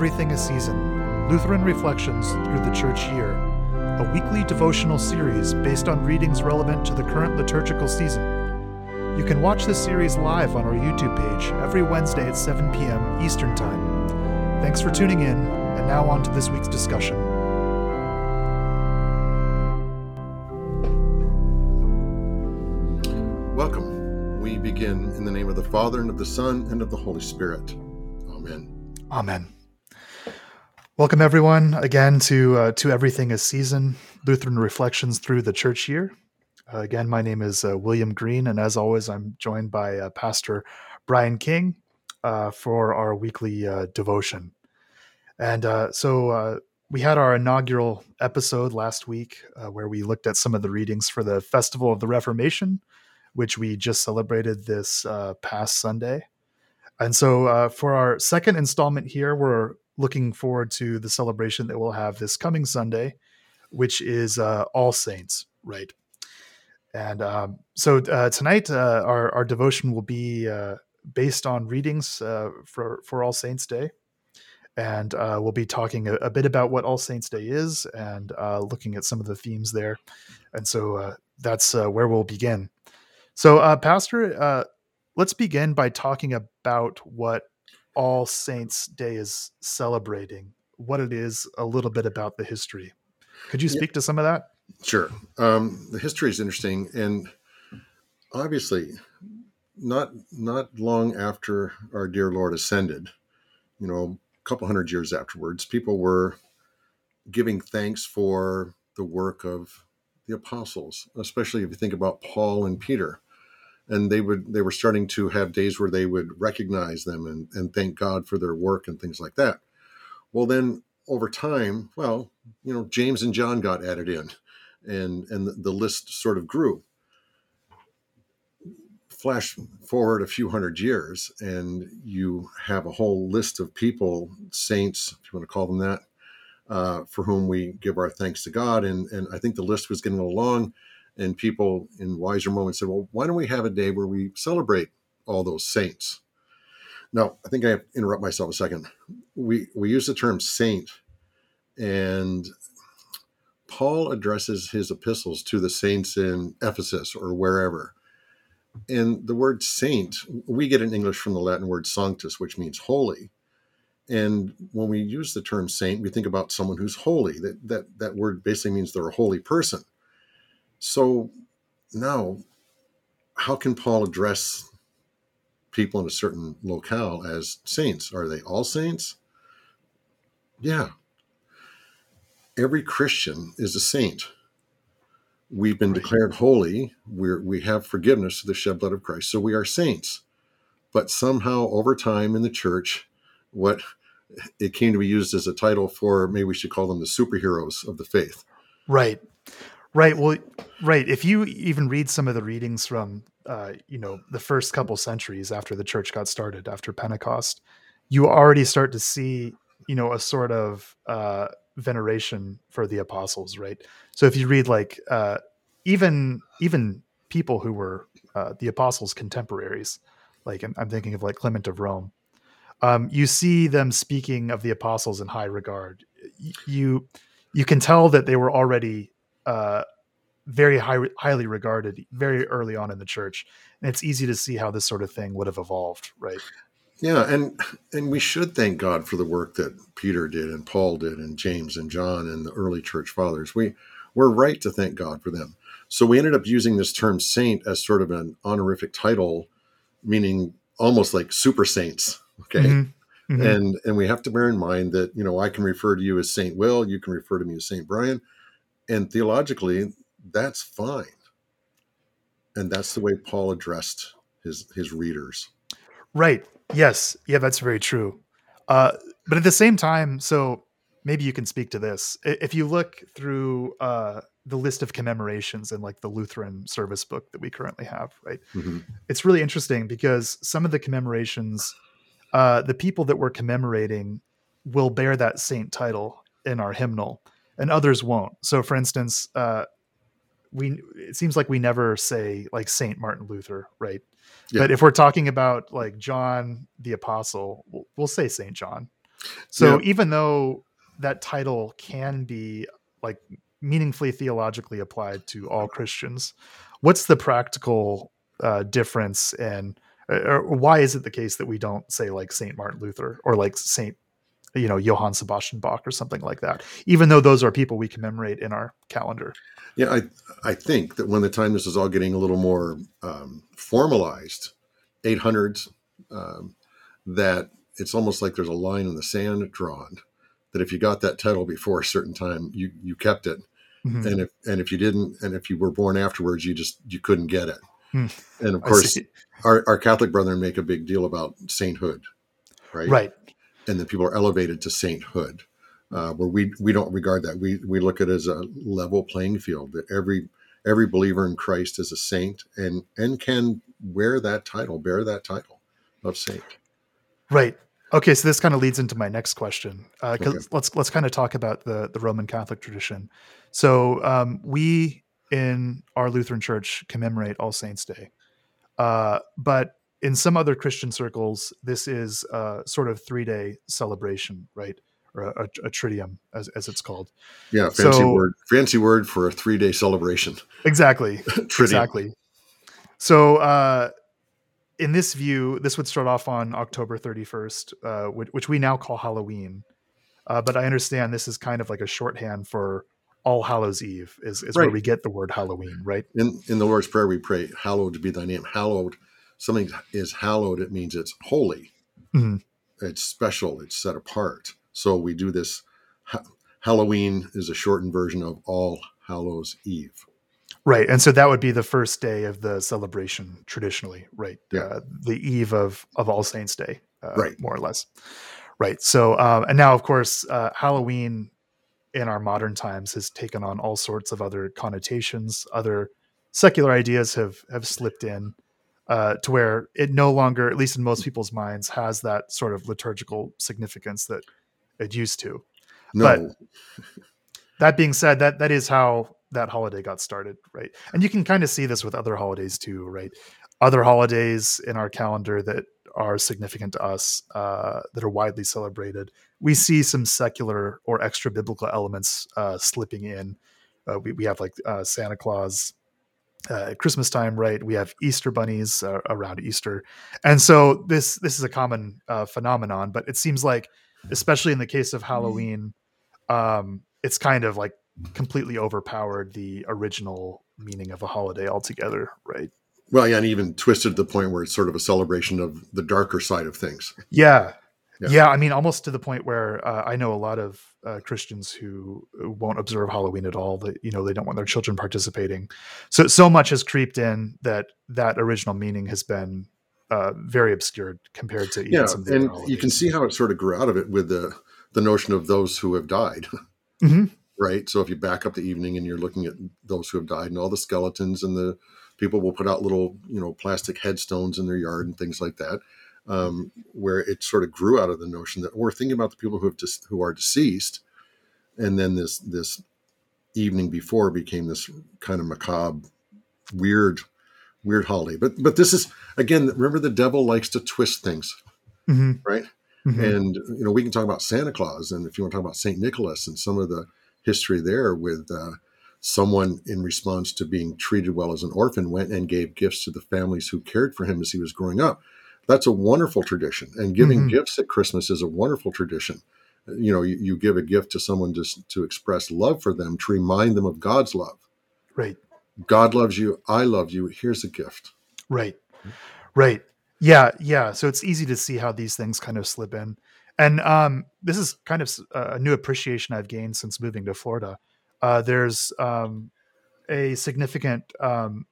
Everything a Season Lutheran Reflections Through the Church Year, a weekly devotional series based on readings relevant to the current liturgical season. You can watch this series live on our YouTube page every Wednesday at 7 p.m. Eastern Time. Thanks for tuning in, and now on to this week's discussion. Welcome. We begin in the name of the Father, and of the Son, and of the Holy Spirit. Amen. Amen. Welcome everyone again to uh, to Everything is Season Lutheran Reflections through the Church Year. Uh, again, my name is uh, William Green, and as always, I'm joined by uh, Pastor Brian King uh, for our weekly uh, devotion. And so we had our inaugural episode last week where we looked at some of the readings for the Festival of the Reformation, which we just celebrated this past Sunday. And so, for our second installment here, we're looking forward to the celebration that we'll have this coming Sunday, which is uh, All Saints, right? And um, so uh, tonight, uh, our, our devotion will be uh, based on readings uh, for, for All Saints Day. And uh, we'll be talking a, a, bit about what All Saints Day is and looking at some of the themes there. And so that's where we'll begin. So, Pastor, let's begin by talking about what all Saints Day is celebrating, what it is, a little bit about the history. Could you speak yeah. to some of that? Sure. Um, the history is interesting, and obviously, not not long after our dear Lord ascended, you know, a couple hundred years afterwards, people were giving thanks for the work of the apostles, especially if you think about Paul and Peter and they would they were starting to have days where they would recognize them and, and thank God for their work and things like that. Well, then over time, well, you know, James and John got added in, and and the, list sort of grew. Flash forward a few hundred years, and you have a whole list of people, saints, if you want to call them that, uh, for whom we give our thanks to God. And and I think the list was getting along and people in wiser moments said, well, why don't we have a day where we celebrate all those saints? Now, I think I interrupt myself a second. We, we use the term saint, and Paul addresses his epistles to the saints in Ephesus or wherever. And the word saint, we get in English from the Latin word sanctus, which means holy. And when we use the term saint, we think about someone who's holy. That, that, that word basically means they're a holy person. So now, how can Paul address people in a certain locale as saints? Are they all saints? Yeah. Every Christian is a saint. We've been right. declared holy. We're, we have forgiveness through the shed blood of Christ. So we are saints. But somehow, over time in the church, what it came to be used as a title for maybe we should call them the superheroes of the faith. Right. Right. Well, right. If you even read some of the readings from, uh, you know, the first couple centuries after the church got started, after Pentecost, you already start to see, you know, a sort of uh, veneration for the apostles, right? So if you read like uh, even even people who were uh, the apostles' contemporaries, like I'm, I'm thinking of like Clement of Rome, um, you see them speaking of the apostles in high regard. You you can tell that they were already uh, very high, highly regarded very early on in the church, and it's easy to see how this sort of thing would have evolved, right? Yeah, and and we should thank God for the work that Peter did and Paul did and James and John and the early church fathers. We we're right to thank God for them. So we ended up using this term saint as sort of an honorific title, meaning almost like super saints. Okay. Mm-hmm. Mm-hmm. And and we have to bear in mind that, you know, I can refer to you as Saint Will, you can refer to me as Saint Brian and theologically, that's fine. And that's the way Paul addressed his his readers. Right. Yes. Yeah, that's very true. Uh, but at the same time, so maybe you can speak to this. If you look through uh, the list of commemorations in like the Lutheran service book that we currently have, right? Mm-hmm. It's really interesting because some of the commemorations, uh, the people that we're commemorating will bear that saint title in our hymnal and others won't. So, for instance, uh, we it seems like we never say like Saint Martin Luther, right? Yeah. But if we're talking about like John the Apostle, we'll, we'll say Saint John. So Yeah. even though that title can be like meaningfully theologically applied to all Christians, what's the practical uh, difference and or why is it the case that we don't say like Saint Martin Luther or like Saint you know Johann Sebastian Bach or something like that, even though those are people we commemorate in our calendar? Yeah, I I think that when the time this is all getting a little more um, formalized, 800s, um, that it's almost like there's a line in the sand drawn that if you got that title before a certain time, you you kept it, Mhm. and if and if you didn't, and if you were born afterwards, you just you couldn't get it. Hmm. And of course, our, our Catholic brethren make a big deal about sainthood, right? right. And then people are elevated to sainthood, uh, where we we don't regard that. We we look at it as a level playing field that every every believer in Christ is a saint and and can wear that title, bear that title of saint. Right. Okay, so this kind of leads into my next question. Uh, Okay. let's let's kind of talk about the the Roman Catholic tradition. So um, we in our Lutheran Church commemorate All Saints Day, uh, but in some other Christian circles, this is uh, sort of three day celebration, right? Or a, a, a triduum, as as it's called. Yeah, fancy So- word, fancy word for a three day celebration. Exactly. Exactly. So, uh, in this view, this would start off on October 31st, uh, which, which we now call Halloween. Uh, but I understand this is kind of like a shorthand for All Hallows Eve, is, is where we get the word Halloween, right? In in the Lord's Prayer, we pray, "Hallowed be Thy name." Hallowed, something is hallowed. It means it's holy. Mhm. It's special. It's set apart. So we do this. Ha- Halloween is a shortened version of All Hallows Eve. Right. And so that would be the first day of the celebration traditionally, right? Yeah. Uh, the eve of, of All Saints Day, uh, Right. more or less. Right. So, um, and now, of course, uh, Halloween in our modern times has taken on all sorts of other connotations. Other secular ideas have have slipped in uh, to where it no longer, at least in most people's minds, has that sort of liturgical significance that it used to. No, But- that being said that that is how that holiday got started right? And you can kind of see this with other holidays too right? Other holidays in our calendar that are significant to us uh, that are widely celebrated. We see some secular or extra biblical elements uh, slipping in. Uh, we, we have like uh, santa claus uh, Christmas time, right? We have Easter bunnies uh, around Easter, and so this this is a common uh, phenomenon. But it seems like, especially in the case of Halloween, um, it's kind of like completely overpowered the original meaning of a holiday altogether, right? well, yeah, and even twisted to the point where it's sort of a celebration of the darker side of things. Yeah. Yeah. Yeah, I mean, almost to the point where uh, I know a lot of uh, Christians who won't observe Halloween at all. That you know they don't want their children participating. So so much has creeped in that that original meaning has been uh, very obscured compared to even Yeah, some of the and you can see how it sort of grew out of it with the the notion of those who have died. Mhm. right? So if you back up the evening and you're looking at those who have died and all the skeletons and the people will put out little, you know, plastic headstones in their yard and things like that, um, where it sort of grew out of the notion that we're thinking about the people who have dis- who are deceased, and then this this evening before became this kind of macabre, weird, weird holiday. But but this is again, remember the devil likes to twist things, Mhm. right? Mhm. And you know, we can talk about Santa Claus, and if you want to talk about Saint Nicholas and some of the history there, with uh, someone in response to being treated well as an orphan went and gave gifts to the families who cared for him as he was growing up. That's a wonderful tradition, and giving Mhm. gifts at Christmas is a wonderful tradition. You know, you, you give a gift to someone just to express love for them, to remind them of God's love. right. God loves you. I love you. Here's a gift. Right. Right. Yeah. Yeah. So it's easy to see how these things kind of slip in. And um, this is kind of a new appreciation I've gained since moving to Florida. Uh, there's um, a significant um,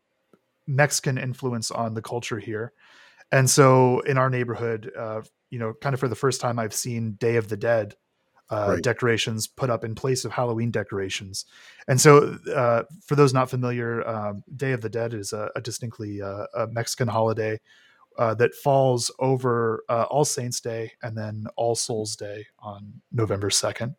Mexican influence on the culture here. And so in our neighborhood, uh, you know, kind of for the first time, I've seen Day of the Dead uh, Right. decorations put up in place of Halloween decorations. And so, uh, for those not familiar, um, Day of the Dead is a, a distinctly uh, a Mexican holiday uh, that falls over uh, All Saints Day and then All Souls Day on November second,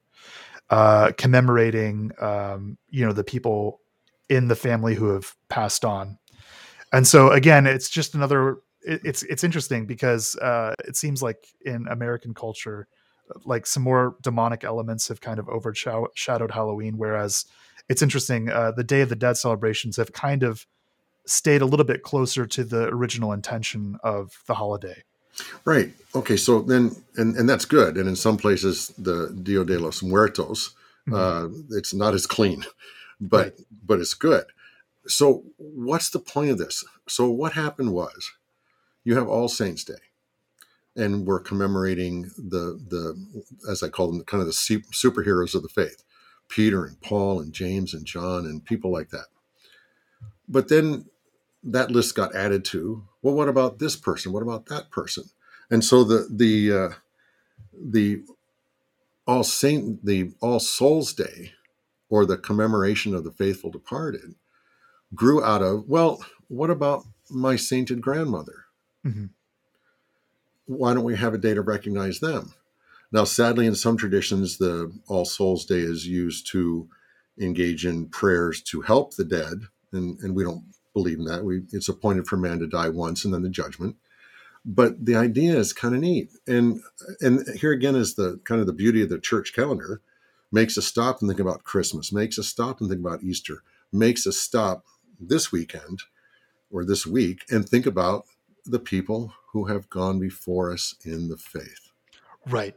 uh, commemorating um, you know the people in the family who have passed on. And so again, it's just another. It, it's it's interesting because uh, it seems like in American culture, like some more demonic elements have kind of overshadowed Halloween. Whereas it's interesting, uh, the Day of the Dead celebrations have kind of stayed a little bit closer to the original intention of the holiday. Right. Okay. So then, and, and that's good. And in some places, the Dia de los Muertos, mm-hmm. uh, it's not as clean, but right. but it's good. So what's the point of this? So what happened was, you have All Saints Day, and we're commemorating the the as I call them, kind of the superheroes of the faith, Peter and Paul and James and John and people like that. But then that list got added to well what about this person? What about that person? And so the the uh, the all saint the all souls day or the commemoration of the faithful departed grew out of well what about my sainted grandmother mm-hmm. why don't we have a day to recognize them now sadly in some traditions the all souls day is used to engage in prayers to help the dead and, and we don't believe in that. We it's appointed for man to die once and then the judgment. But the idea is kind of neat. And and here again is the kind of the beauty of the church calendar. Makes us stop and think about Christmas, makes us stop and think about Easter, makes us stop this weekend or this week and think about the people who have gone before us in the faith. Right.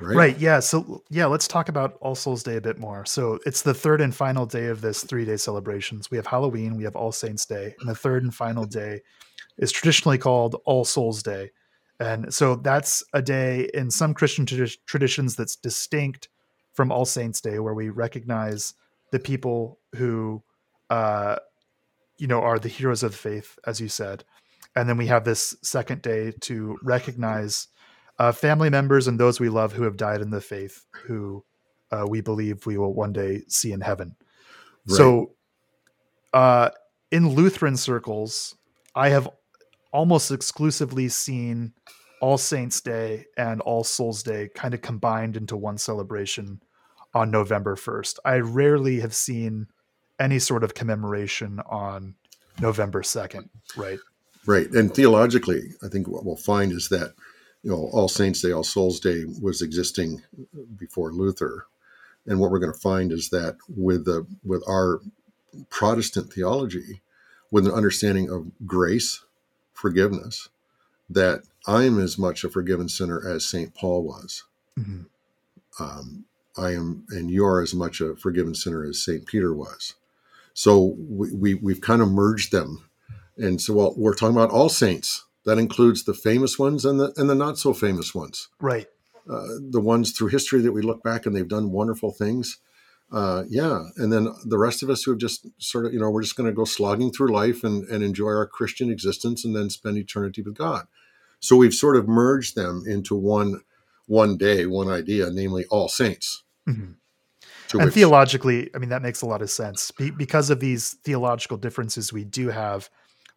Right? right? Yeah. So yeah, let's talk about All Souls Day a bit more. So it's the third and final day of this three-day celebrations. We have Halloween, we have All Saints Day, and the third and final day is traditionally called All Souls Day. And so that's a day in some Christian traditions that's distinct from All Saints Day, where we recognize the people who, uh, you know, are the heroes of the faith, as you said. And then we have this second day to recognize uh, family members and those we love who have died in the faith, who uh, we believe we will one day see in heaven. Right. So, uh, in Lutheran circles, I have almost exclusively seen All Saints Day and All Souls Day kind of combined into one celebration on November 1st. I rarely have seen any sort of commemoration on November 2nd, right? Right. And theologically, I think what we'll find is that you know, All Saints Day, All Souls Day was existing before Luther. And what we're going to find is that with the with our Protestant theology, with an understanding of grace, forgiveness, that I am as much a forgiven sinner as Saint Paul was. Mm-hmm. Um, I am, and you are as much a forgiven sinner as Saint Peter was. So we, we we've kind of merged them, and so well, we're talking about all saints that includes the famous ones and the and the not so famous ones. Right. Uh, the ones through history that we look back and they've done wonderful things. Uh, yeah, and then the rest of us who have just sort of, you know, we're just going to go slogging through life and, and enjoy our Christian existence and then spend eternity with God. So we've sort of merged them into one one day, one idea, namely all saints. Mm-hmm. And which, theologically, I mean, that makes a lot of sense Be- because of these theological differences we do have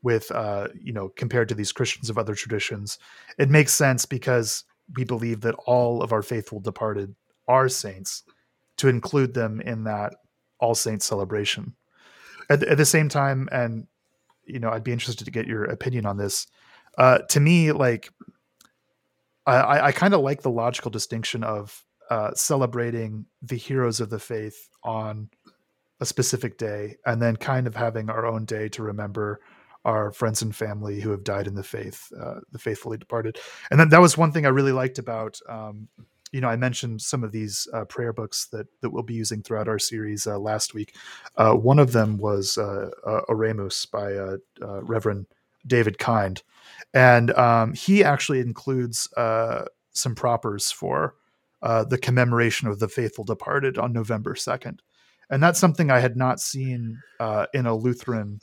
with uh, you know compared to these Christians of other traditions. It makes sense because we believe that all of our faithful departed are saints to include them in that all saints celebration. At, at the same time, and you know, I'd be interested to get your opinion on this. Uh, to me, like I, I kind of like the logical distinction of uh, celebrating the heroes of the faith on a specific day, and then kind of having our own day to remember our friends and family who have died in the faith, uh, the faithfully departed. And then that was one thing I really liked about, um, you know, I mentioned some of these uh, prayer books that that we'll be using throughout our series uh, last week. Uh, one of them was uh, uh, Oremus by Reverend David Kind, and um, he actually includes some propers for the commemoration of the faithful departed on November second. And that's something I had not seen in a Lutheran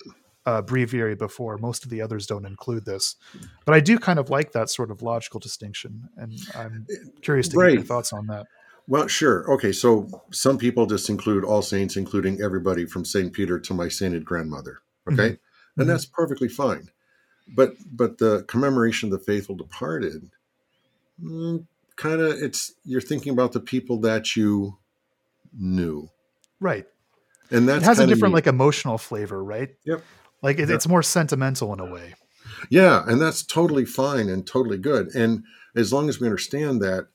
uh, breviary before. Most of the others don't include this, but I do kind of like that sort of logical distinction, and I'm curious to right. get your thoughts on that. Well, sure. Okay, so some people just include all saints, including everybody from Saint Peter to my sainted grandmother. Okay, mm-hmm. and mm-hmm. that's perfectly fine. But but the commemoration of the faithful departed, mm, kind of, it's you're thinking about the people that you knew, right? And that has a different neat. like emotional flavor, right? Yep. Like it, yeah. it's more sentimental in a way. Yeah, and that's totally fine and totally good. And as long as we understand that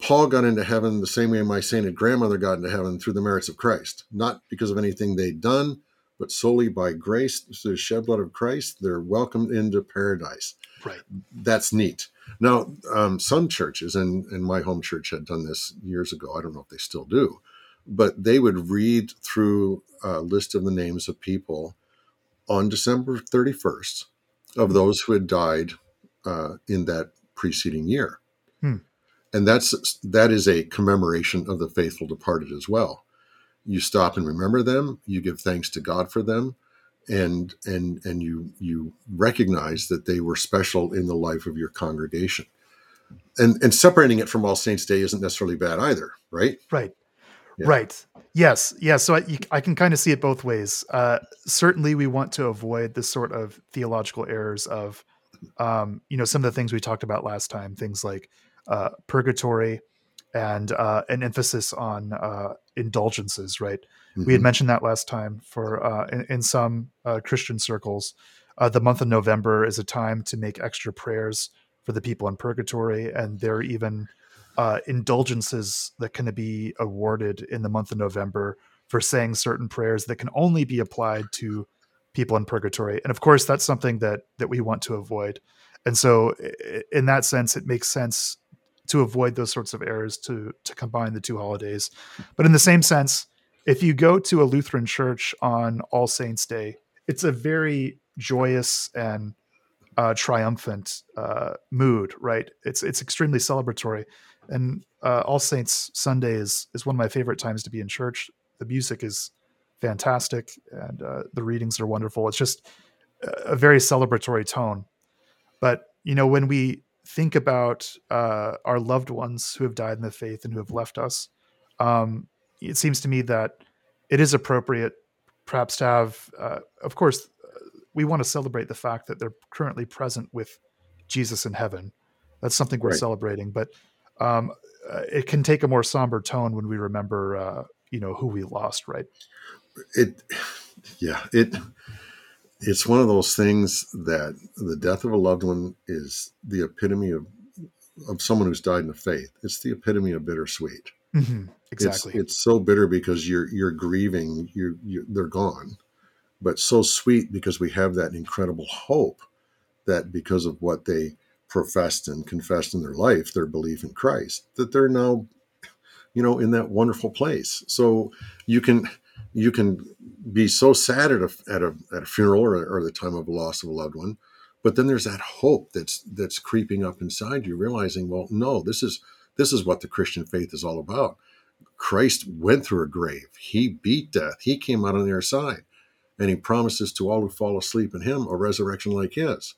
Paul got into heaven the same way my sainted grandmother got into heaven through the merits of Christ, not because of anything they'd done, but solely by grace through the shed blood of Christ. They're welcomed into paradise. Right. That's neat. Now, um, some churches, and, and my home church had done this years ago. I don't know if they still do, but they would read through a list of the names of people on December 31st of those who had died uh, in that preceding year. Hmm. And that's that is a commemoration of the faithful departed as well. You stop and remember them, you give thanks to God for them, and and and you you recognize that they were special in the life of your congregation. And and separating it from All Saints Day isn't necessarily bad either, right? Right. Yeah. Right. Yes. Yes. So I, you, I can kind of see it both ways. Uh, certainly, we want to avoid the sort of theological errors of, um, you know, some of the things we talked about last time. Things like uh, purgatory and uh, an emphasis on uh, indulgences. Right. We had Mhm. mentioned that last time. For uh, in, in some uh, Christian circles, uh, the month of November is a time to make extra prayers for the people in purgatory, and there are even uh, indulgences that can be awarded in the month of November for saying certain prayers that can only be applied to people in purgatory. And of course, that's something that that we want to avoid. And so, in that sense, it makes sense to avoid those sorts of errors to to combine the two holidays. But in the same sense, if you go to a Lutheran church on All Saints Day, it's a very joyous and uh, triumphant uh, mood, right? It's it's extremely celebratory, and uh, All Saints Sunday is is one of my favorite times to be in church. The music is fantastic, and uh, the readings are wonderful. It's just a very celebratory tone. But you know, when we think about uh, our loved ones who have died in the faith and who have left us, um, it seems to me that it is appropriate, perhaps, to have, uh, of course, uh, we want to celebrate the fact that they're currently present with Jesus in heaven. That's something we're Right. celebrating, but um, uh, it can take a more somber tone when we remember, uh, you know, who we lost, right? It, yeah, it, it's one of those things that the death of a loved one is the epitome of of someone who's died in the faith. It's the epitome of bittersweet. hmm It's- Exactly. It's, so bitter because you're you're grieving. You you they're gone, but so sweet because we have that incredible hope that because of what they professed and confessed in their life, their belief in Christ, that they're now, you know, in that wonderful place. So you can you can be so sad at a at a at a funeral or, or the time of a loss of a loved one, but then there's that hope that's that's creeping up inside you, realizing, well, no, this is this is what the Christian faith is all about. Christ went through a grave. He beat death. He came out on the other side. And he promises to all who fall asleep in him a resurrection like his.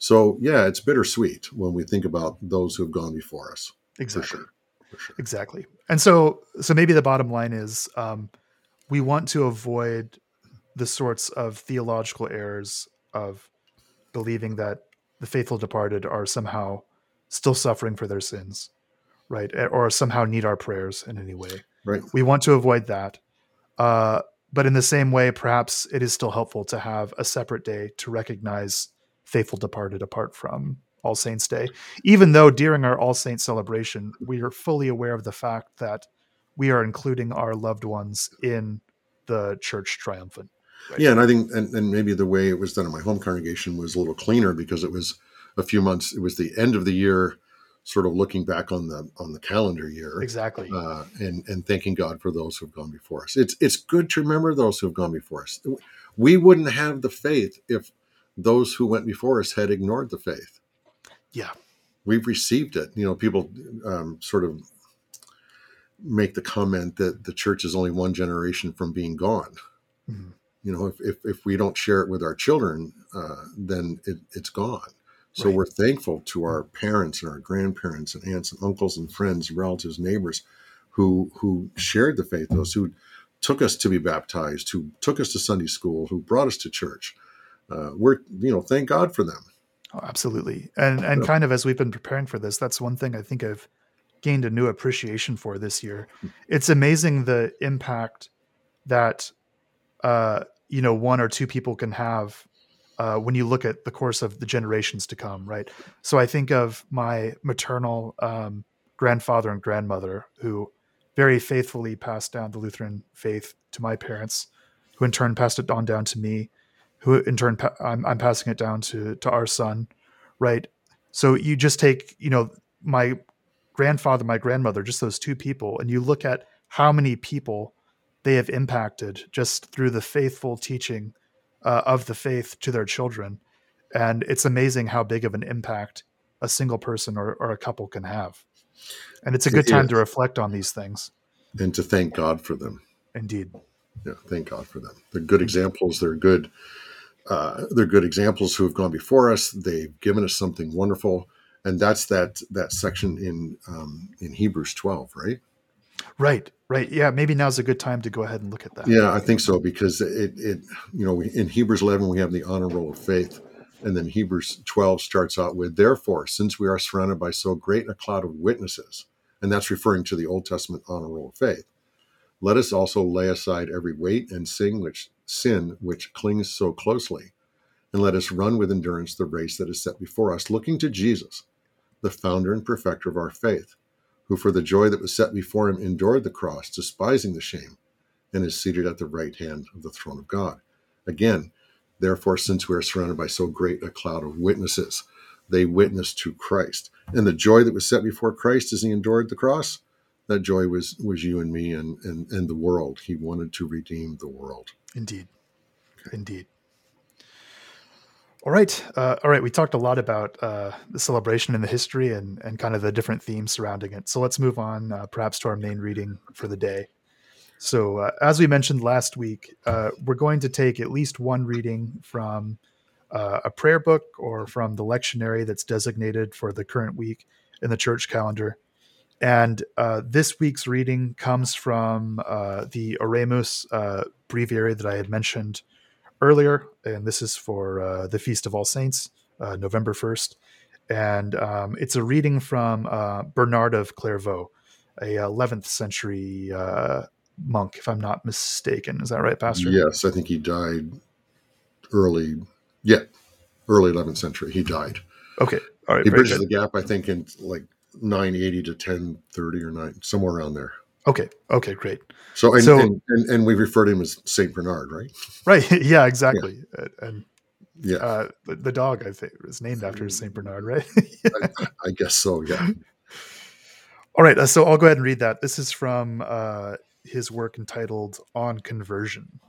So, yeah, it's bittersweet when we think about those who have gone before us. exactly. For sure. For sure. exactly and so so maybe the bottom line is um, we want to avoid the sorts of theological errors of believing that the faithful departed are somehow still suffering for their sins right or somehow need our prayers in any way Right. we want to avoid that uh, but in the same way perhaps it is still helpful to have a separate day to recognize faithful departed apart from all saints day even though during our all saints celebration we are fully aware of the fact that we are including our loved ones in the church triumphant Right. Yeah, and I think, and, and maybe the way it was done in my home congregation was a little cleaner because it was a few months. It was the end of the year, sort of looking back on the on the calendar year, exactly uh, and and thanking God for those who have gone before us. It's it's good to remember those who have gone before us. We wouldn't have the faith if those who went before us had ignored the faith. yeah We've received it. You know, people um, sort of make the comment that the church is only one generation from being gone. Mhm. You know, if if, if we don't share it with our children, uh, then it, it's gone. So Right. we're thankful to our parents and our grandparents and aunts and uncles and friends, relatives, neighbors, who who shared the faith, those who took us to be baptized, who took us to Sunday school, who brought us to church. Uh, we're you know thank God for them. Oh, absolutely. And and Yeah. kind of as we've been preparing for this, that's one thing I think I've gained a new appreciation for this year. It's amazing the impact that uh, you know one or two people can have uh, when you look at the course of the generations to come, right? So I think of my maternal um, grandfather and grandmother who very faithfully passed down the Lutheran faith to my parents, who in turn passed it on down to me, who in turn pa- I'm, I'm passing it down to to our son, right? So you just take you know my grandfather, my grandmother, just those two people, and you look at how many people they have impacted just through the faithful teaching uh, of the faith to their children. And it's amazing how big of an impact a single person or, or a couple can have. And it's a good time to reflect on these things. And to thank God for them. Indeed. Yeah, thank God for them. They're good examples. They're good. Uh, they're good examples who have gone before us. They've given us something wonderful, and that's that that section in um, in Hebrews twelve, right? Right, right. Yeah, maybe now's a good time to go ahead and look at that. Yeah, I think so because it, it you know, we, in Hebrews 11 we have the honor roll of faith, and then Hebrews 12 starts out with, therefore, since we are surrounded by so great a cloud of witnesses, and that's referring to the Old Testament honor roll of faith. Let us also lay aside every weight and sin which sin which clings so closely, and let us run with endurance the race that is set before us, looking to Jesus, the founder and perfecter of our faith who for the joy that was set before him endured the cross, despising the shame, and is seated at the right hand of the throne of God. Again, therefore, since we are surrounded by so great a cloud of witnesses, they witness to Christ. And the joy that was set before Christ as he endured the cross, that joy was was you and me and and, and the world. He wanted to redeem the world. Indeed. Indeed. All right, uh, all right. We talked a lot about uh, the celebration and the history and and kind of the different themes surrounding it. So let's move on, uh, perhaps, to our main reading for the day. So, uh, as we mentioned last week, uh, we're going to take at least one reading from uh, a prayer book or from the lectionary that's designated for the current week in the church calendar. And this week's reading comes from the Oremus breviary that I had mentioned earlier, and this is for uh, the Feast of All Saints, uh, November 1st. And um, it's a reading from uh, Bernard of Clairvaux, a 11th century uh, monk, if I'm not mistaken. Is that right, Pastor? Yes, I think he died early, yeah, early 11th century. He died. Okay. All right. He bridges good. the gap, I think, in like 980 to 1030 or 9, somewhere around there. Okay. Okay. Great. So and, so, and, and, and we refer to him as Saint Bernard, right? Right. Yeah. Exactly. Yeah. And yeah, uh, the, the, dog I think was named after Saint Bernard, right? I, I, guess so. Yeah. All right. Uh, so I'll go ahead and read that. This is from uh, his work entitled "On Conversion."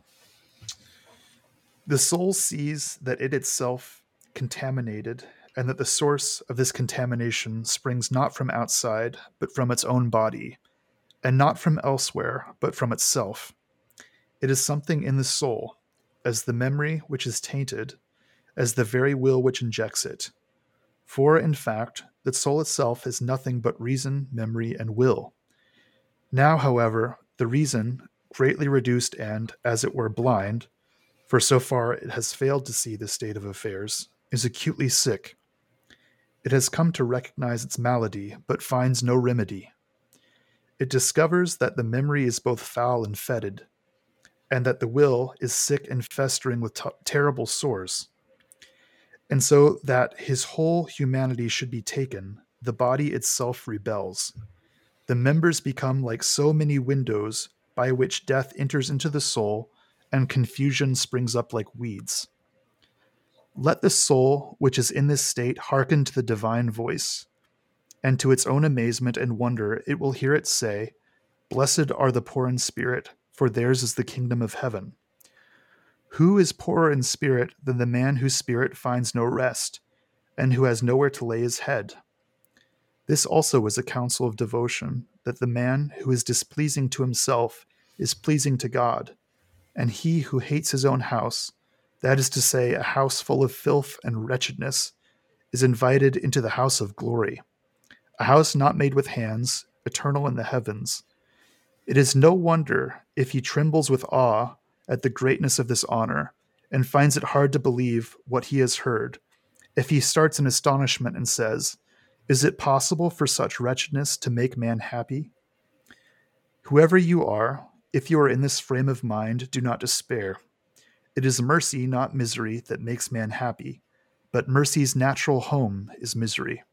The soul sees that it itself contaminated and that the source of this contamination springs not from outside, but from its own body, and not from elsewhere, but from itself. It is something in the soul, as the memory which is tainted, as the very will which injects it. For, in fact, the soul itself is nothing but reason, memory, and will. Now, however, the reason, greatly reduced and, as it were, blind, for so far it has failed to see this state of affairs, is acutely sick. It has come to recognize its malady, but finds no remedy. It discovers that the memory is both foul and fetid, and that the will is sick and festering with t- terrible sores. And so that his whole humanity should be taken, the body itself rebels. The members become like so many windows by which death enters into the soul and confusion springs up like weeds. Let the soul, which is in this state, hearken to the divine voice and to its own amazement and wonder, it will hear it say, Blessed are the poor in spirit, for theirs is the kingdom of heaven. Who is poorer in spirit than the man whose spirit finds no rest, and who has nowhere to lay his head? This also is a counsel of devotion, that the man who is displeasing to himself is pleasing to God, and he who hates his own house, that is to say, a house full of filth and wretchedness, is invited into the house of glory a house not made with hands, eternal in the heavens. It is no wonder if he trembles with awe at the greatness of this honor, and finds it hard to believe what he has heard, if he starts in astonishment and says, Is it possible for such wretchedness to make man happy? Whoever you are, if you are in this frame of mind, do not despair. It is mercy, not misery, that makes man happy, but mercy's natural home is misery.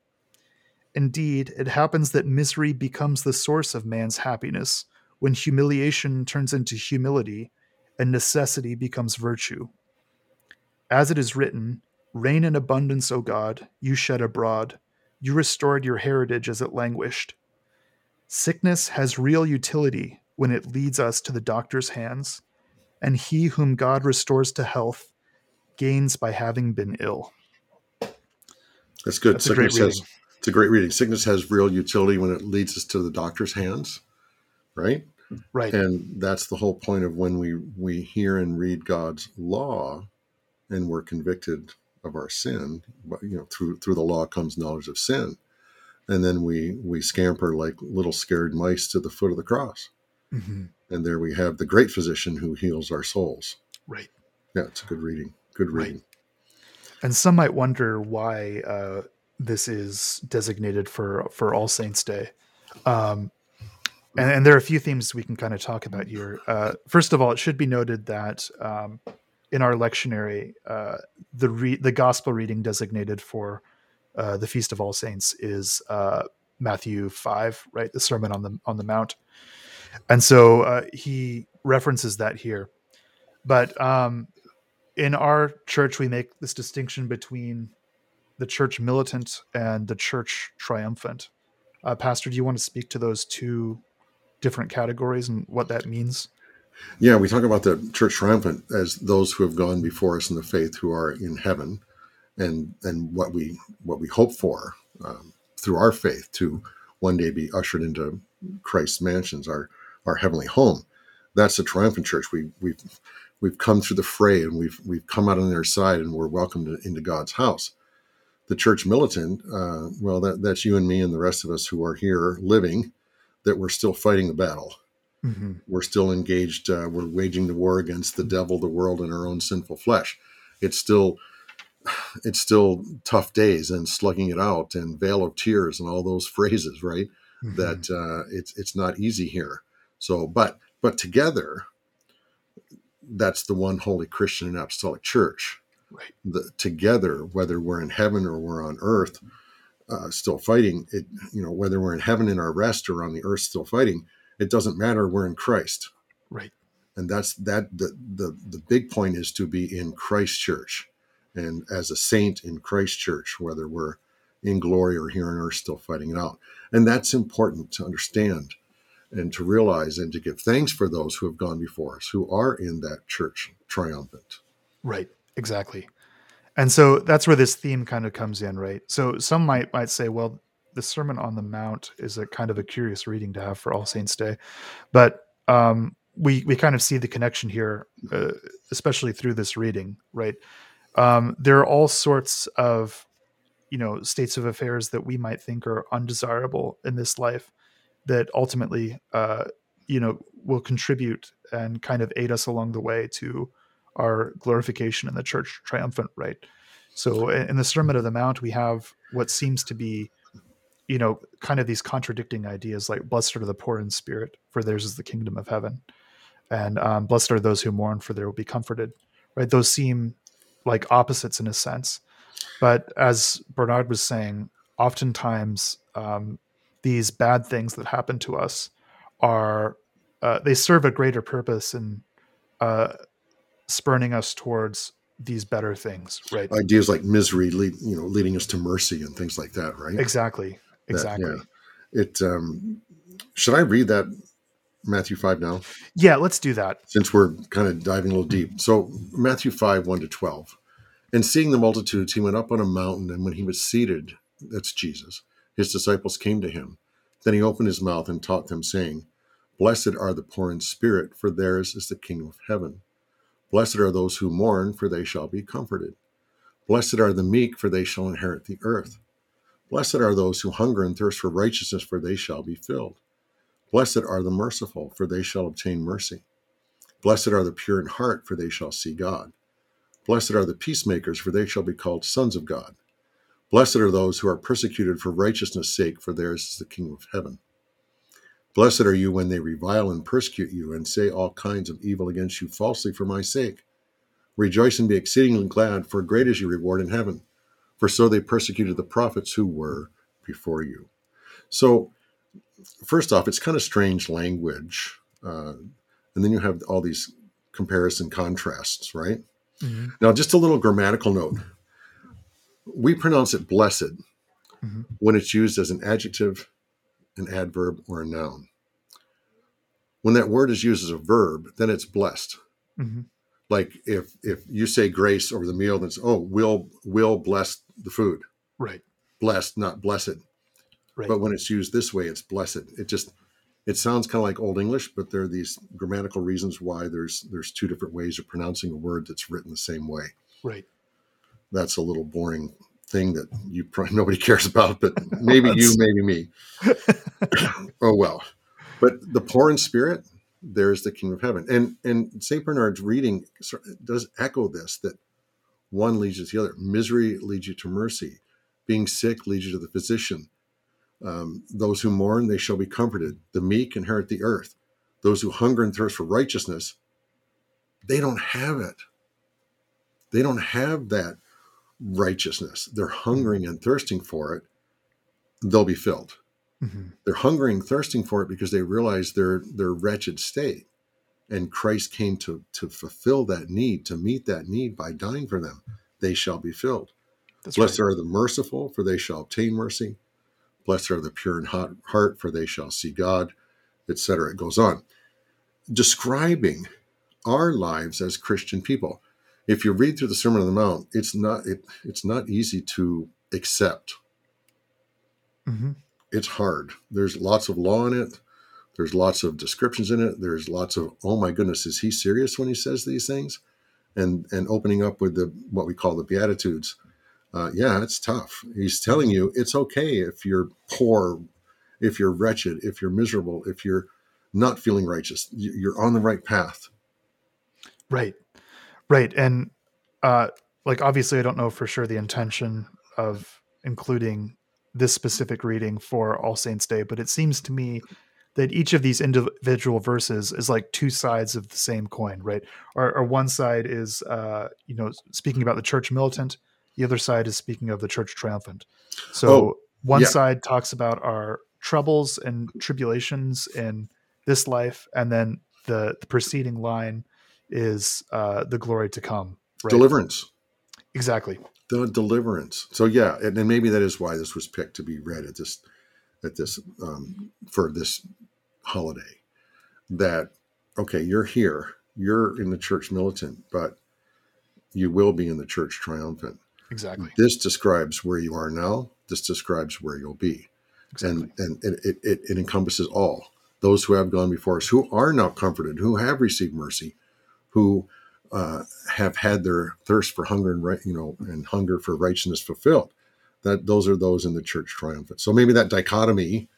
Indeed, it happens that misery becomes the source of man's happiness when humiliation turns into humility and necessity becomes virtue. As it is written, Rain in abundance, O God, you shed abroad. You restored your heritage as it languished. Sickness has real utility when it leads us to the doctor's hands, and he whom God restores to health gains by having been ill. That's good. That's a great Sickness has, it's a great reading. Sickness has real utility when it leads us to the doctor's hands, right? Right. And that's the whole point of when we we hear and read God's law, and we're convicted of our sin. But you know, through through the law comes knowledge of sin, and then we we scamper like little scared mice to the foot of the cross, Mhm. and there we have the great physician who heals our souls. Right. Yeah, it's a good reading. Good Right. reading. And some might wonder why uh, this is designated for for All Saints Day. Um, and, and there are a few themes we can kind of talk about here. Uh, first of all, it should be noted that um, in our lectionary, uh, the re- the gospel reading designated for uh, the Feast of All Saints is uh, Matthew five, right? The Sermon on the on the Mount, and so uh, he references that here. But um, in our church, we make this distinction between the church militant and the church triumphant. Uh, Pastor, do you want to speak to those two different categories and what that means? Yeah, we talk about the church triumphant as those who have gone before us in the faith, who are in heaven, and and what we what we hope for um, through our faith to one day be ushered into Christ's mansions, our our heavenly home. That's the triumphant church. We we've we've come through the fray and we've we've come out on their side and we're welcomed into God's house. The church militant, uh, well, that that's you and me and the rest of us who are here living, that we're still fighting the battle Mm-hmm. we're still engaged uh, we're waging the war against the devil the world and our own sinful flesh it's still it's still tough days and slugging it out and vale of tears and all those phrases right Mm-hmm. that uh, it's it's not easy here so but but together that's the one holy christian and apostolic church. Right. the, together whether we're in heaven or we're on earth uh, still fighting it you know whether we're in heaven in our rest or on the earth still fighting it doesn't matter we're in christ. Right. and that's that the, the the big point is to be in christ church. And as a saint in christ church whether we're in glory or here on earth still fighting it out. And that's important to understand and to realize and to give thanks for those who have gone before us who are in that church triumphant Right. Exactly. And so that's where this theme kind of comes in, right? So some might might say, well, the Sermon on the Mount is a kind of a curious reading to have for All Saints Day, but um, we we kind of see the connection here, uh, especially through this reading, right? Um, there are all sorts of you know states of affairs that we might think are undesirable in this life that ultimately uh, you know will contribute and kind of aid us along the way to our glorification in the church triumphant right? So in the sermon of the mount we have what seems to be you know kind of these contradicting ideas like blessed are the poor in spirit for theirs is the kingdom of heaven. And um, blessed are those who mourn for they will be comforted. Right? Those seem like opposites in a sense. But as bernard was saying oftentimes um, these bad things that happen to us are uh, they serve a greater purpose in uh, spurning us towards these better things right ideas like misery lead, you know leading us to mercy and things like that right exactly That- exactly yeah. it um should i read that matthew 5 now yeah let's do that since we're kind of diving a little deep. So Matthew 5, 1 to 12. And seeing the multitudes, he went up on a mountain, and when he was seated, that's Jesus, his disciples came to him. Then he opened his mouth and taught them, saying, Blessed are the poor in spirit, for theirs is the kingdom of heaven. Blessed are those who mourn, for they shall be comforted. Blessed are the meek, for they shall inherit the earth. Blessed are those who hunger and thirst for righteousness, for they shall be filled. Blessed are the merciful, for they shall obtain mercy. Blessed are the pure in heart, for they shall see God. Blessed are the peacemakers, for they shall be called sons of God. Blessed are those who are persecuted for righteousness' sake, for theirs is the kingdom of heaven. Blessed are you when they revile and persecute you, and say all kinds of evil against you falsely for my sake. Rejoice and be exceedingly glad, for great is your reward in heaven. For so they persecuted the prophets who were before you. So, first off, it's kind of strange language. Uh, and then you have all these comparison contrasts, right? Mm-hmm. Now, just a little grammatical note. We pronounce it blessed mm-hmm. when it's used as an adjective, an adverb, or a noun. When that word is used as a verb, then it's blessed. Mm-hmm. Like if if you say grace over the meal, then it's oh, will will bless the food. Right. Blessed, not blessed. Right. But when it's used this way, it's blessed. It just it sounds kind of like old english but there are these grammatical reasons why there's there's two different ways of pronouncing a word that's written the same way right that's a little boring thing that you probably nobody cares about but maybe you maybe me oh well but the poor in spirit there's the kingdom of heaven and and st bernard's reading does echo this that one leads you to the other misery leads you to mercy being sick leads you to the physician um, those who mourn, they shall be comforted. The meek inherit the earth. Those who hunger and thirst for righteousness, they don't have it. They don't have that righteousness. They're hungering and thirsting for it. They'll be filled. Mm-hmm. They're hungering, thirsting for it because they realize their their wretched state, and Christ came to to fulfill that need, to meet that need by dying for them. They shall be filled. That's Blessed right. are the merciful, for they shall obtain mercy. Blessed are the pure in heart, for they shall see God, etc. It goes on. Describing our lives as Christian people. If you read through the Sermon on the Mount, it's not it, it's not easy to accept. Mm-hmm. It's hard. There's lots of law in it. There's lots of descriptions in it. There's lots of oh my goodness, is he serious when he says these things? And and opening up with the what we call the Beatitudes uh, yeah, it's tough. He's telling you it's okay if you're poor, if you're wretched, if you're miserable, if you're not feeling righteous. You're on the right path. Right, right, and uh, like obviously, I don't know for sure the intention of including this specific reading for All Saints Day, but it seems to me that each of these individual verses is like two sides of the same coin, right? Or, or one side is, uh, you know, speaking about the church militant, the other side is speaking of the church triumphant. So oh, one yeah. side talks about our troubles and tribulations in this life, and then the, the preceding line is uh, the glory to come. Right? Deliverance. Exactly. The deliverance. So yeah, and, and, maybe that is why this was picked to be read at this at this um, for this holiday. That okay, you're here, you're in the church militant, but you will be in the church triumphant. Exactly. This describes where you are now. This describes where you'll be. Exactly. And, and it, it, it encompasses all those who have gone before us, who are now comforted, who have received mercy, who uh, have had their thirst for hunger and right, you know, and hunger for righteousness fulfilled. That those are those in the church triumphant. So maybe that dichotomy,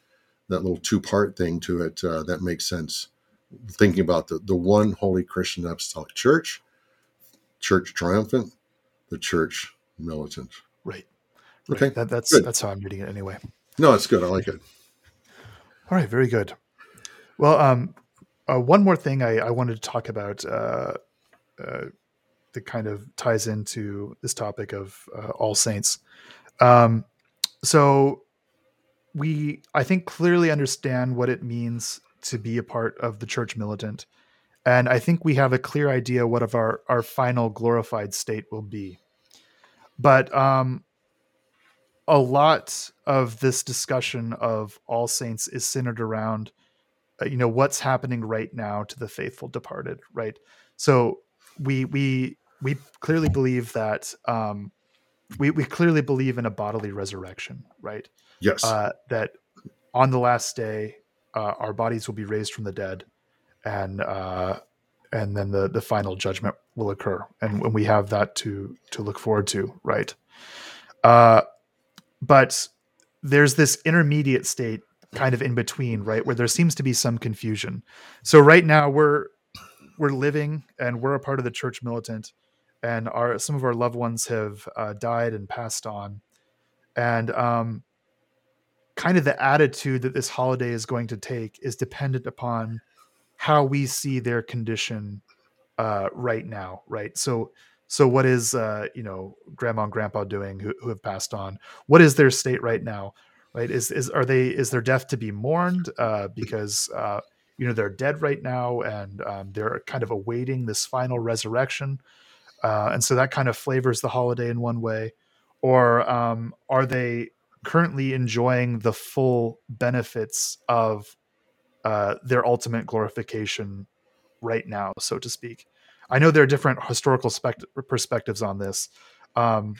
that little two part thing to it, uh, that makes sense. Thinking about the the one holy Christian apostolic church, church triumphant, the church militant. Right. right. Okay. That, that's good. that's how I'm reading it anyway. No, it's good. I like it. All right. Very good. Well, um, uh, one more thing I, I wanted to talk about uh, uh, that kind of ties into this topic of uh, All Saints. Um, so we, I think, clearly understand what it means to be a part of the church militant, and I think we have a clear idea what of our our final glorified state will be. But um, a lot of this discussion of All Saints is centered around, you know, what's happening right now to the faithful departed, right? So we we we clearly believe that um, we we clearly believe in a bodily resurrection, right? Yes. Uh, that on the last day, uh, our bodies will be raised from the dead, and uh, and then the the final judgment will occur, and when we have that to to look forward to, right? Uh, but there's this intermediate state, kind of in between, right, where there seems to be some confusion. So right now we're we're living, and we're a part of the church militant, and our some of our loved ones have uh, died and passed on, and um, kind of the attitude that this holiday is going to take is dependent upon how we see their condition uh, right now, right? So, so what is uh, you know grandma and grandpa doing who, who have passed on? What is their state right now? Right? Is is are they is their death to be mourned uh, because uh, you know they're dead right now and um, they're kind of awaiting this final resurrection, uh, and so that kind of flavors the holiday in one way, or um, are they currently enjoying the full benefits of uh, their ultimate glorification right now, so to speak? I know there are different historical spect- perspectives on this. Um,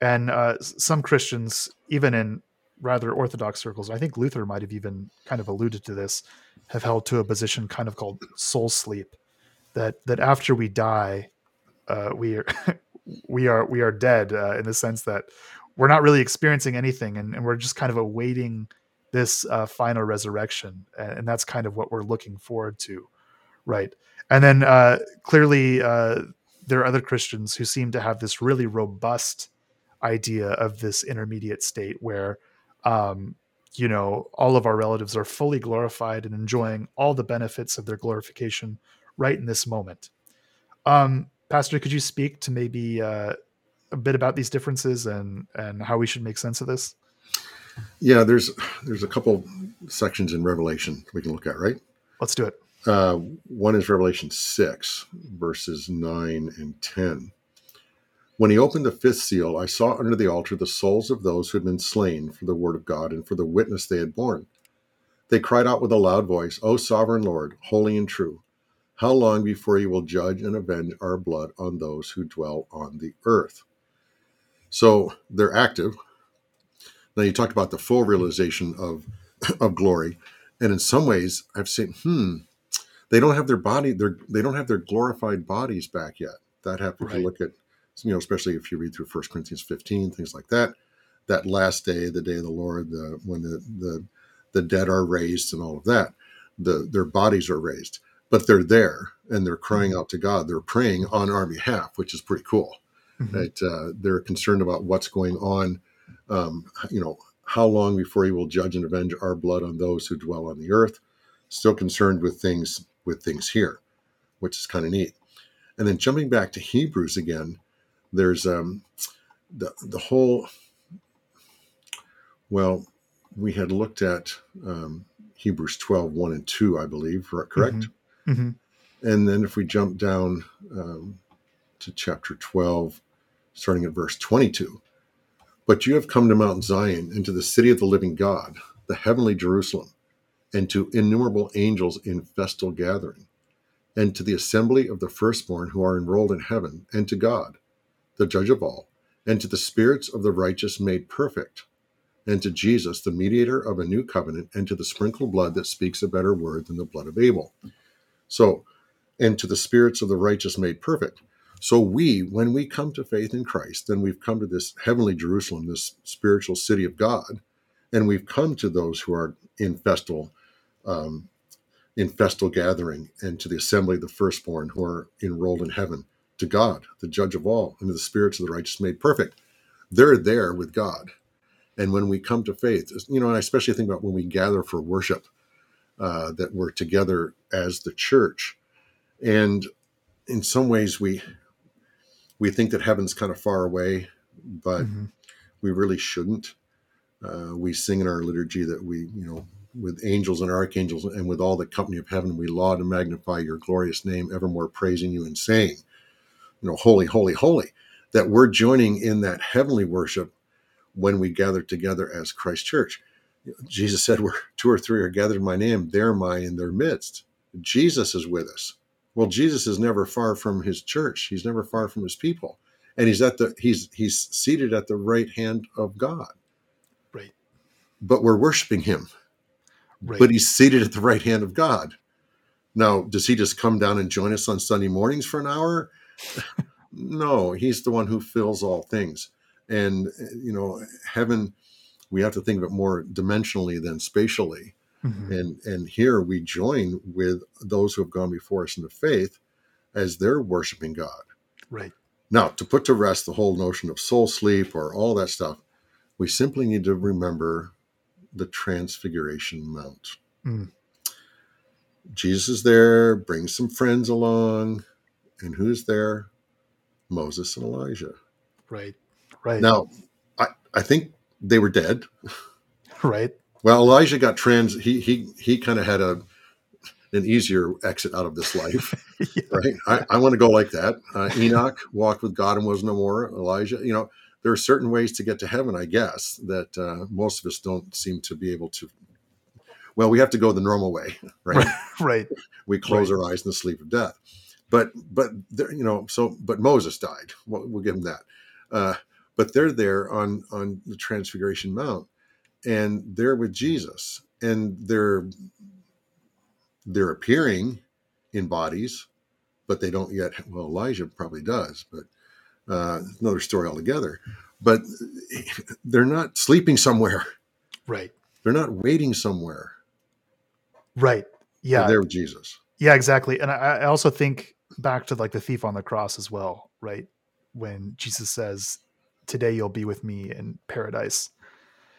and uh, some Christians, even in rather orthodox circles, I think Luther might have even kind of alluded to this, have held to a position kind of called soul sleep, that that after we die, uh, we are we are we are dead uh, in the sense that we're not really experiencing anything, and, and we're just kind of awaiting this uh, final resurrection, and, and, that's kind of what we're looking forward to, right? And then uh, clearly, uh, there are other Christians who seem to have this really robust idea of this intermediate state where um, you know all of our relatives are fully glorified and enjoying all the benefits of their glorification right in this moment. Um, pastor could you speak to maybe uh, a bit about these differences and and how we should make sense of this? Yeah there's there's a couple sections in revelation we can look at right? Let's do it. Uh, one is revelation 6 verses 9 and 10 when he opened the fifth seal, I saw under the altar the souls of those who had been slain for the word of God and for the witness they had borne. They cried out with a loud voice, O sovereign Lord, holy and true, how long before you will judge and avenge our blood on those who dwell on the earth? So they're active. Now you talked about the full realization of of glory, and in some ways, I've seen, hmm, they don't have their body, their they don't have their glorified bodies back yet. That happens. Right. You look at you know, especially if you read through First Corinthians 15, things like that. That last day, the day of the Lord, the, when the, the the dead are raised and all of that, the their bodies are raised, but they're there and they're crying mm-hmm. out to God. They're praying on our behalf, which is pretty cool. Mm-hmm. Right? Uh, they're concerned about what's going on. Um, you know, how long before He will judge and avenge our blood on those who dwell on the earth? Still concerned with things with things here, which is kind of neat. And then jumping back to Hebrews again, there's um, the the whole. Well, we had looked at um, Hebrews 12, 1 and 2, I believe, correct? Mm-hmm. Mm-hmm. And then if we jump down um, to chapter 12, starting at verse 22, but you have come to Mount Zion, into the city of the living God, the heavenly Jerusalem, and to innumerable angels in festal gathering, and to the assembly of the firstborn who are enrolled in heaven, and to God, the judge of all, and to the spirits of the righteous made perfect, and to Jesus, the mediator of a new covenant, and to the sprinkled blood that speaks a better word than the blood of Abel. So, and to the spirits of the righteous made perfect. So, we, when we come to faith in Christ, then we've come to this heavenly Jerusalem, this spiritual city of God, and we've come to those who are in festal, um, in festal gathering, and to the assembly of the firstborn who are enrolled in heaven to God, the judge of all, and to the spirits of the righteous made perfect. They're there with God. And when we come to faith, you know, and I especially think about when we gather for worship, uh, that we're together as the church. And in some ways, we we think that heaven's kind of far away, but mm-hmm. we really shouldn't. Uh, we sing in our liturgy that we, you know, with angels and archangels and with all the company of heaven, we laud and magnify your glorious name, evermore praising you and saying, you know, holy, holy, holy, that we're joining in that heavenly worship when we gather together as Christ Church. Jesus said, Where two or three are gathered in my name, there am I in their midst. Jesus is with us. Well, Jesus is never far from his church. He's never far from his people. And he's at the he's he's seated at the right hand of God. Right. But we're worshiping him. Right. But he's seated at the right hand of God. Now, does he just come down and join us on Sunday mornings for an hour? No, he's the one who fills all things. And, you know, heaven, we have to think of it more dimensionally than spatially. Mm-hmm. And, and here we join with those who have gone before us in the faith as they're worshiping God. Right. Now, to put to rest the whole notion of soul sleep or all that stuff, we simply need to remember the Transfiguration Mount. Mm. Jesus is there, brings some friends along, and who's there? Moses and Elijah. Right. Right. Now, I, I think they were dead. right. Well, Elijah got trans. He he he kind of had a an easier exit out of this life, yeah. right? I, I want to go like that. Uh, Enoch walked with God and was no more. Elijah, you know, there are certain ways to get to heaven, I guess, that uh, most of us don't seem to be able to. Well, we have to go the normal way, right? right. We close right. our eyes in the sleep of death. But but there, you know, so but Moses died. We'll, we'll give him that. Uh, but they're there on on the Transfiguration Mount, and they're with Jesus, and they're they're appearing in bodies, but they don't yet. Well, Elijah probably does, but uh, another story altogether. But they're not sleeping somewhere. Right. They're not waiting somewhere. Right. Yeah. They're with Jesus. Yeah, exactly. And I, I also think back to like the thief on the cross as well, right? When Jesus says, "Today you'll be with me in paradise."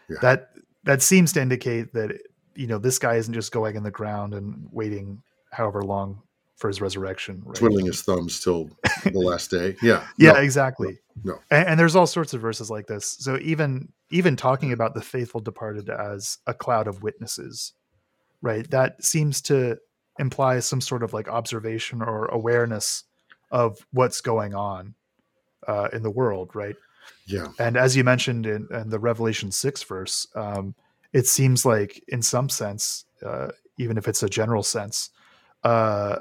Yeah. That that seems to indicate that you know this guy isn't just going in the ground and waiting however long for his resurrection right? twiddling his thumbs till the last day yeah yeah no, exactly no, no. And, and, there's all sorts of verses like this so even even talking about the faithful departed as a cloud of witnesses right that seems to imply some sort of like observation or awareness of what's going on uh, in the world right? Yeah. And as you mentioned in, in the revelation 6 verse um, it seems like in some sense uh, even if it's a general sense uh,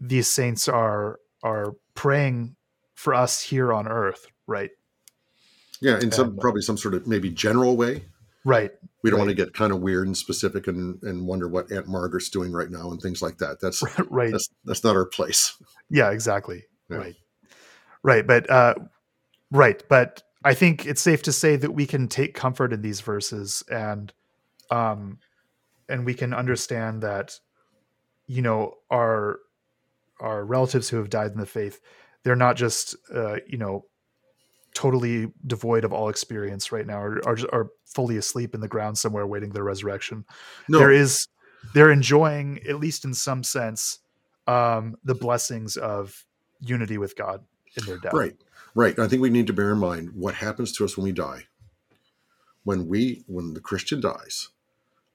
these saints are are praying for us here on earth right? Yeah in some and, probably some sort of maybe general way right. We don't right. want to get kind of weird and specific and, and wonder what aunt margaret's doing right now and things like that. That's right. that's, that's not our place. Yeah exactly. Yeah. right. Right but uh right but i think it's safe to say that we can take comfort in these verses and um and we can understand that you know our our relatives who have died in the faith they're not just uh, you know totally devoid of all experience right now or are, are fully asleep in the ground somewhere waiting their resurrection. No. there is they're enjoying at least in some sense um, the blessings of unity with god in their death. Right right. I think we need to bear in mind what happens to us when we die. When we when the christian dies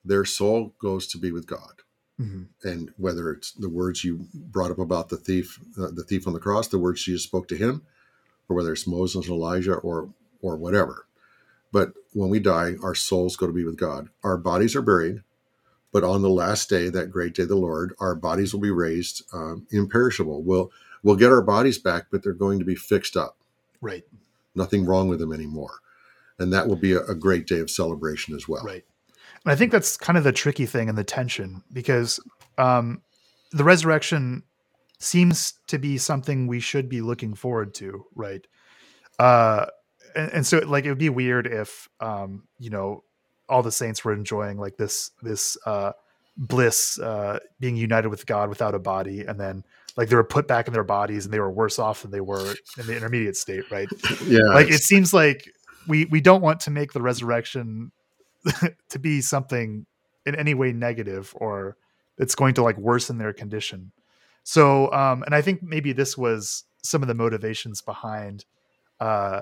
their soul goes to be with god. Mm-hmm. And whether it's the words you brought up about the thief, uh, the thief on the cross, the words Jesus spoke to him, or whether it's Moses and Elijah or or whatever. But when we die, our souls go to be with God. Our bodies are buried, but on the last day, that great day of the Lord, our bodies will be raised um, imperishable. We'll we'll get our bodies back, but they're going to be fixed up. Right. Nothing wrong with them anymore, and that will be a, a great day of celebration as well. Right. And I think that's kind of the tricky thing and the tension because um, the resurrection seems to be something we should be looking forward to, right? Uh, and, and so, like, it would be weird if, um, you know, all the saints were enjoying like this this uh, bliss, uh, being united with God without a body, and then like they were put back in their bodies and they were worse off than they were in the intermediate state, right? Yeah, like it seems like we we don't want to make the resurrection to be something in any way negative or it's going to like worsen their condition. So, um, and I think maybe this was some of the motivations behind, uh,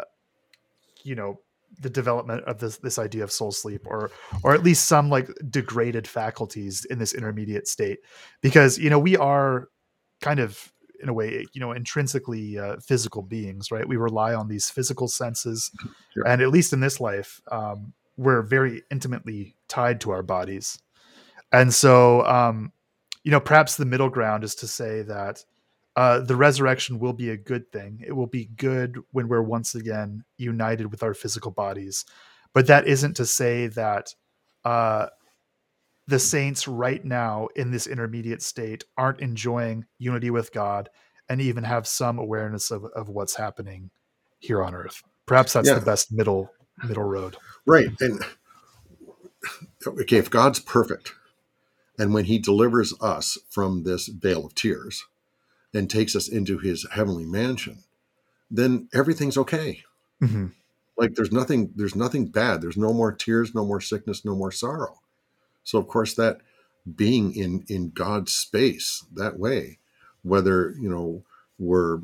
you know, the development of this this idea of soul sleep, or or at least some like degraded faculties in this intermediate state, because you know we are kind of in a way you know intrinsically uh, physical beings, right? We rely on these physical senses, sure. and at least in this life, um, we're very intimately tied to our bodies. And so, um, you know, perhaps the middle ground is to say that uh, the resurrection will be a good thing. It will be good when we're once again united with our physical bodies. But that isn't to say that uh, the saints right now in this intermediate state aren't enjoying unity with God and even have some awareness of, of what's happening here on earth. Perhaps that's yeah. the best middle middle road. Right. And okay, if God's perfect, and when he delivers us from this vale of tears and takes us into his heavenly mansion, then everything's okay. Mm-hmm. Like there's nothing, there's nothing bad. There's no more tears, no more sickness, no more sorrow. So of course that being in in God's space that way, whether you know we're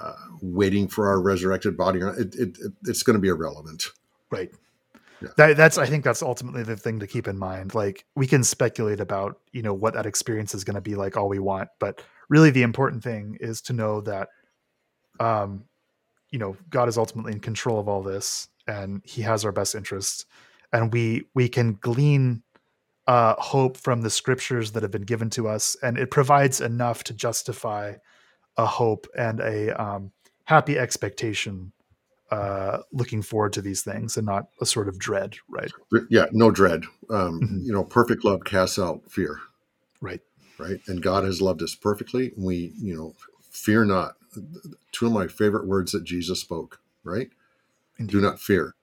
uh, waiting for our resurrected body or not, it, it, it, it's going to be irrelevant. Right. Yeah. That, that's I think that's ultimately the thing to keep in mind. Like we can speculate about you know what that experience is going to be like all we want, but really the important thing is to know that, um, you know, God is ultimately in control of all this, and He has our best interests, and we we can glean uh, hope from the scriptures that have been given to us, and it provides enough to justify a hope and a um, happy expectation uh, looking forward to these things and not a sort of dread, right? Yeah, no dread. Um, Mhm. You know, perfect love casts out fear, Right. right? And God has loved us perfectly. We, you know, fear not. Two of my favorite words that Jesus spoke, right? Indeed. Do not fear.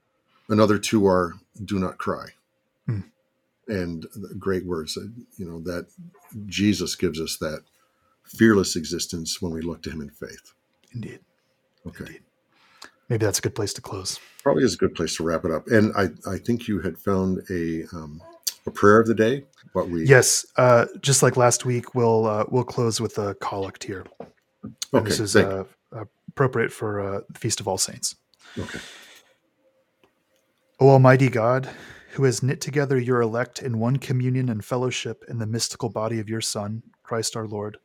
Another two are do not cry. Hmm. And the great words, that, you know, that Jesus gives us that fearless existence when we look to him in faith. Indeed. Okay. Indeed. Maybe that's a good place to close. Probably is a good place to wrap it up. And I, I think you had found a, um, a prayer of the day. What we Yes. Uh, just like last week, we'll uh, we'll close with a collect here. And Okay. this is uh, appropriate for uh, the Feast of All Saints. okay. O Almighty God, who has knit together your elect in one communion and fellowship in the mystical body of your Son, Christ our Lord,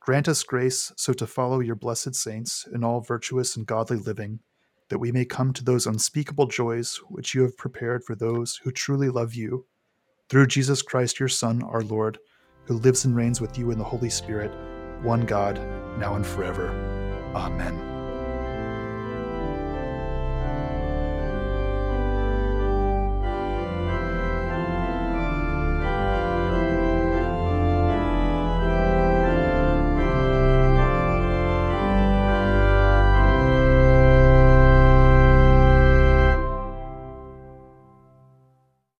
grant us grace so to follow your blessed saints in all virtuous and godly living, that we may come to those unspeakable joys which you have prepared for those who truly love you, through Jesus Christ your Son, our Lord, who lives and reigns with you in the Holy Spirit, one God, now and forever. Amen.